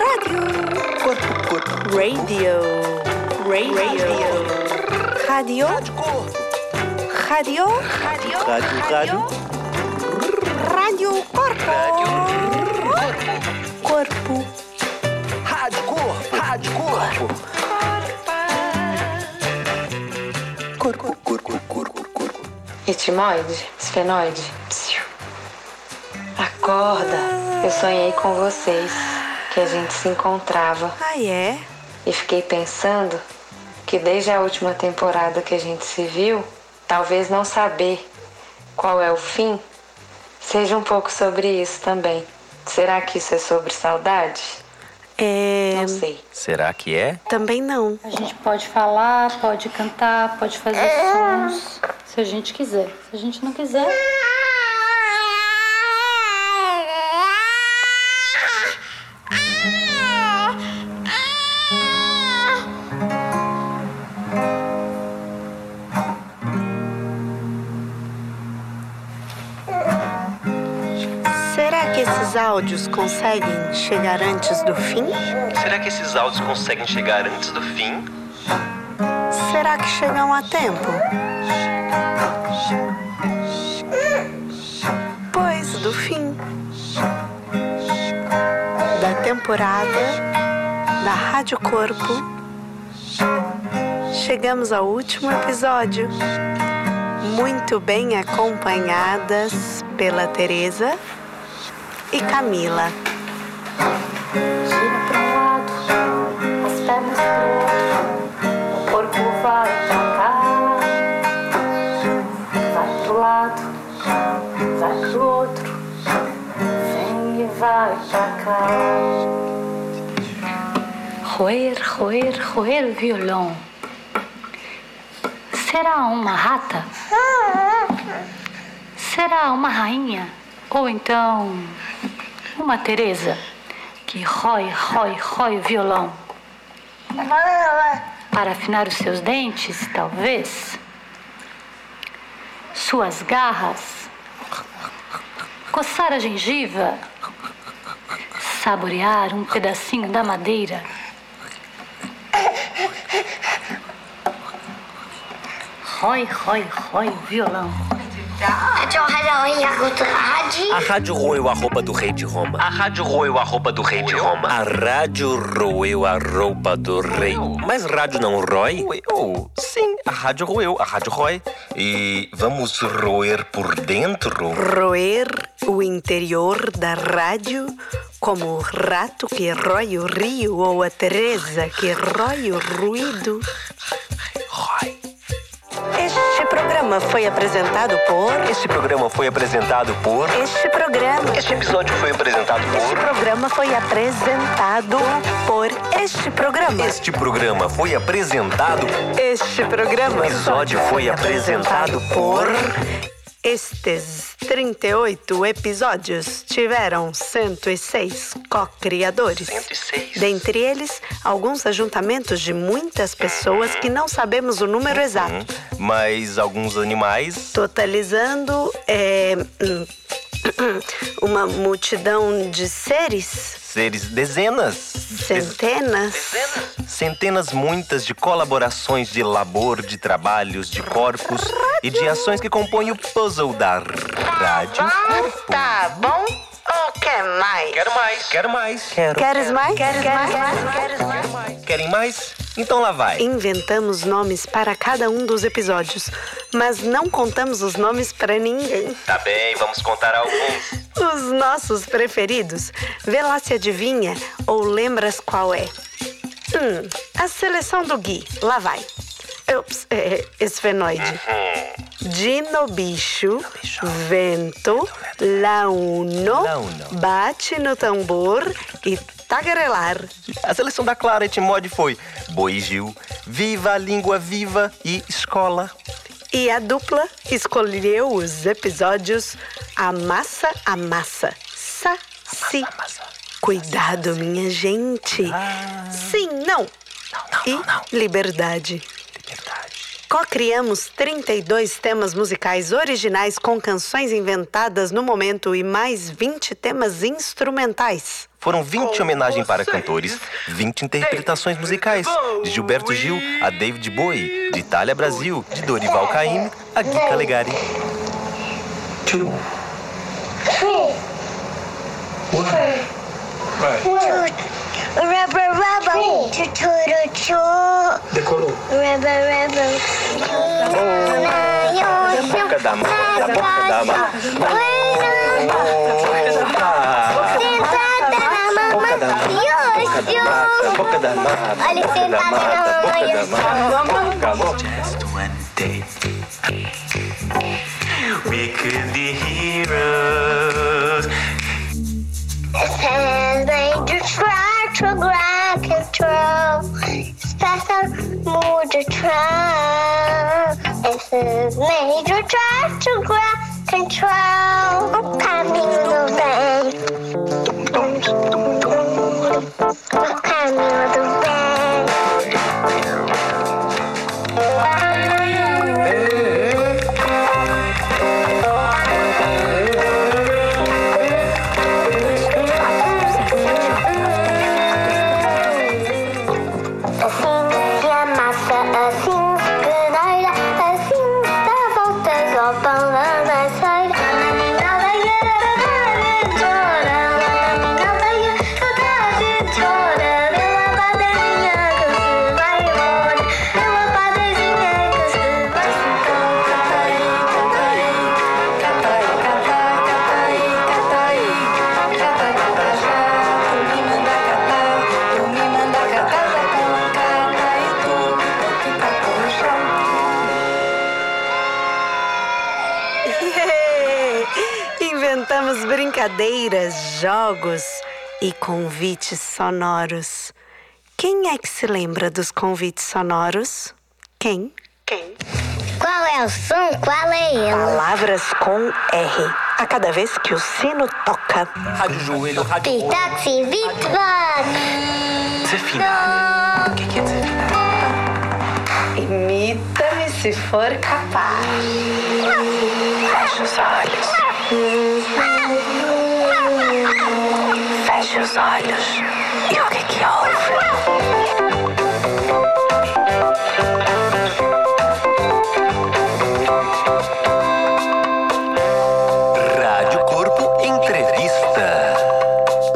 Rádio. Corpo, corpo. Radio. Radio. Rádio. Rádio. Rádio, rádio. Rádio Corpo. Corpo. Rádio corpo. Rádio corpo. Corpo, corpo, corpo, corpo. Etimoide, esfenoide. Psiu. Acorda. Eu sonhei com vocês, que a gente se encontrava. Ah, é? E fiquei pensando que desde a última temporada que a gente se viu, talvez não saber qual é o fim seja um pouco sobre isso também. Será que isso é sobre saudade? É. Não sei. Será que é? Também não. A gente pode falar, pode cantar, pode fazer sons, se a gente quiser. Se a gente não quiser, áudios conseguem chegar antes do fim? Será que esses áudios conseguem chegar antes do fim? Será que chegam a tempo? Pois do fim da temporada da Rádio Corpo, chegamos ao último episódio. Muito bem acompanhadas pela Teresa e Camila. gira para um lado, as pernas pro outro, o corpo vai pra cá, vai pro lado, vai pro outro, vem e vai pra cá. Roer, roer, roer o violão. Será uma rata? Será uma rainha? Ou então uma Teresa que rói, rói, rói o violão? Para afinar os seus dentes, talvez? Suas garras? Coçar a gengiva? Saborear um pedacinho da madeira? Rói, rói, rói o violão. A rádio roeu a roupa do rei de Roma. A rádio roeu a roupa do rei de Roma. A rádio roeu a roupa do rei. Mas rádio não rói? Roeu. Sim, a rádio roeu, a rádio rói. E vamos roer por dentro? Roer o interior da rádio como o rato que rói o rio ou a Teresa que rói o ruído. Este programa foi apresentado por. Este programa foi apresentado por. Este programa. Este episódio foi apresentado Este por. programa foi apresentado por. Este programa. Este programa foi apresentado. Este programa. O episódio foi apresentado por- Estes 38 episódios tiveram 106 co-criadores. 106. Dentre eles, alguns ajuntamentos de muitas pessoas que não sabemos o número exato. Hum, Mas alguns animais. Totalizando é, uma multidão de seres, Seres, dezenas. centenas. Centenas muitas de colaborações de labor, de trabalhos, de corpos e de ações que compõem o puzzle da rádio. Tá bom? Ou quer mais? Quero mais. Quero mais. Quero. Queres mais? Queres mais? Queres mais? Querem mais? Então lá vai. Inventamos nomes para cada um dos episódios, mas não contamos os nomes para ninguém. Tá bem, vamos contar alguns. Os nossos preferidos. Vê lá se adivinha ou lembras qual é. Hum, a seleção do Gui. Lá vai. Ups, é, esfenoide. Dino bicho, vento, launo, Launo. bate no tambor e tagarelar. A seleção da Clara Etimode foi Boi Gil, Viva a Língua Viva e Escola. E a dupla escolheu os episódios Amassa, Amassa, Saci. Cuidado, minha gente. Sim, não. Não, não, E não. liberdade. Co-criamos 32 temas musicais originais com canções inventadas no momento e mais 20 temas instrumentais. Foram 20 homenagens para cantores, 20 interpretações musicais, de Gilberto Gil a David Bowie, de Itália Brasil, de Dorival Caymmi a Gui Calegari. two, three, one. Right. Rubber, rubber, choo choo choo. The color. Rubber, rubber. Kadama, kadama, kadama. Just one day. We could be out of control. Special major trial. This is major drive to ground control. I'm coming with a bang. I'm coming with a brincadeiras, jogos e convites sonoros. Quem é que se lembra dos convites sonoros? Quem? Quem? Qual é o som? Qual é ele? Palavras com R. A cada vez que o sino toca. Rádio joelho, rádio. Pitaxi, Vitvac. Desafinado. O que quer dizer? Imita-me se for capaz. Feche os olhos. Feche os olhos. E o que que houve? Rádio Corpo Entrevista.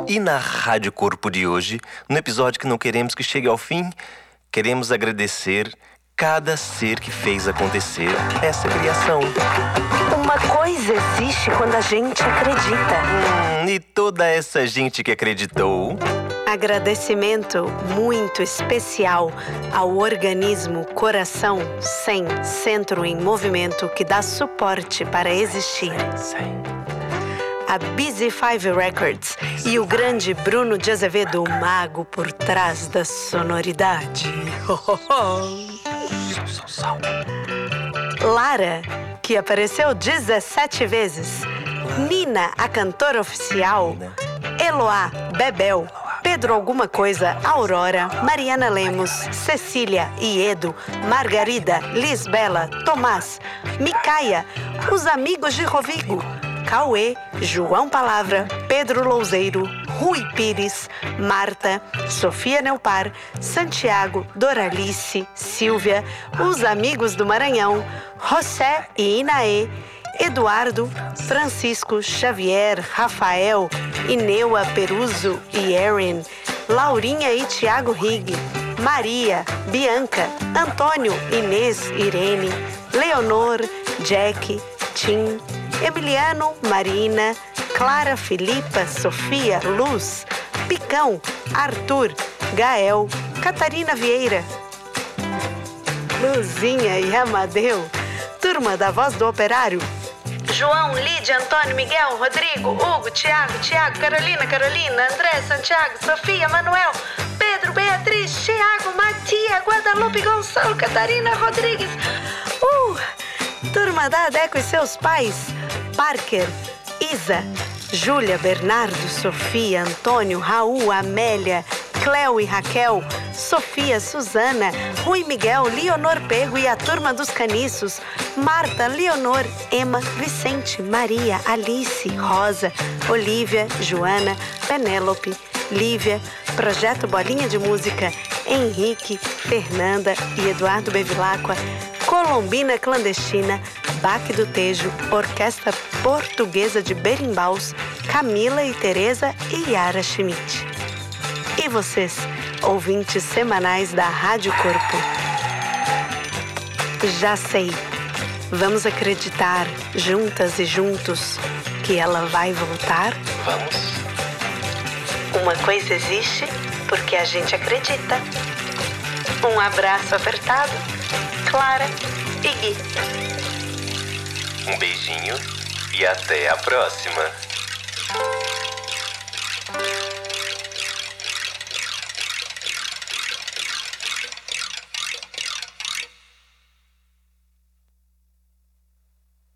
E na Rádio Corpo de hoje, no episódio que não queremos que chegue ao fim, queremos agradecer cada ser que fez acontecer essa criação. Uma coisa existe quando a gente acredita. Hum, e toda essa gente que acreditou. Agradecimento muito especial ao organismo Coração Sem Centro em Movimento que dá suporte para existir. A Busy Five Records e o grande Bruno de Azevedo, o mago por trás da sonoridade. Lara, que apareceu 17 vezes. Nina, a cantora oficial. Eloá, Bebel. Pedro Alguma Coisa, Aurora, Mariana Lemos, Cecília e Edo, Margarida, Lisbela, Tomás, Micaia, os amigos de Rovigo, Cauê, João Palavra, Pedro Louzeiro, Rui Pires, Marta, Sofia Neupar, Santiago, Doralice, Silvia, os amigos do Maranhão, José e Inaê, Eduardo, Francisco, Xavier, Rafael, Ineua Peruso e Erin, Laurinha e Tiago Rig, Maria, Bianca, Antônio, Inês, Irene, Leonor, Jack, Tim, Emiliano, Marina, Clara, Filipa, Sofia, Luz, Picão, Arthur, Gael, Catarina Vieira, Luzinha e Amadeu, turma da Voz do Operário. João, Lídia, Antônio, Miguel, Rodrigo, Hugo, Tiago, Tiago, Carolina, Carolina, André, Santiago, Sofia, Manuel, Pedro, Beatriz, Tiago, Matia, Guadalupe, Gonçalo, Catarina, Rodrigues. Uh! Turma da Adeco e seus pais, Parker, Isa, Júlia, Bernardo, Sofia, Antônio, Raul, Amélia, Cléo e Raquel, Sofia, Suzana, Rui Miguel, Leonor Perro e a turma dos caniços, Marta, Leonor, Emma, Vicente, Maria, Alice, Rosa, Olivia, Joana, Penélope, Lívia, Projeto Bolinha de Música, Henrique, Fernanda e Eduardo Bevilacqua, Colombina Clandestina, Baque do Tejo, Orquestra Portuguesa de Berimbaus, Camila e Teresa e Yara Schmidt. E vocês, ouvintes semanais da Rádio Corpo? Já sei. Vamos acreditar, juntas e juntos, que ela vai voltar? Vamos. Uma coisa existe porque a gente acredita. Um abraço apertado, Clara e Gui. Um beijinho e até a próxima.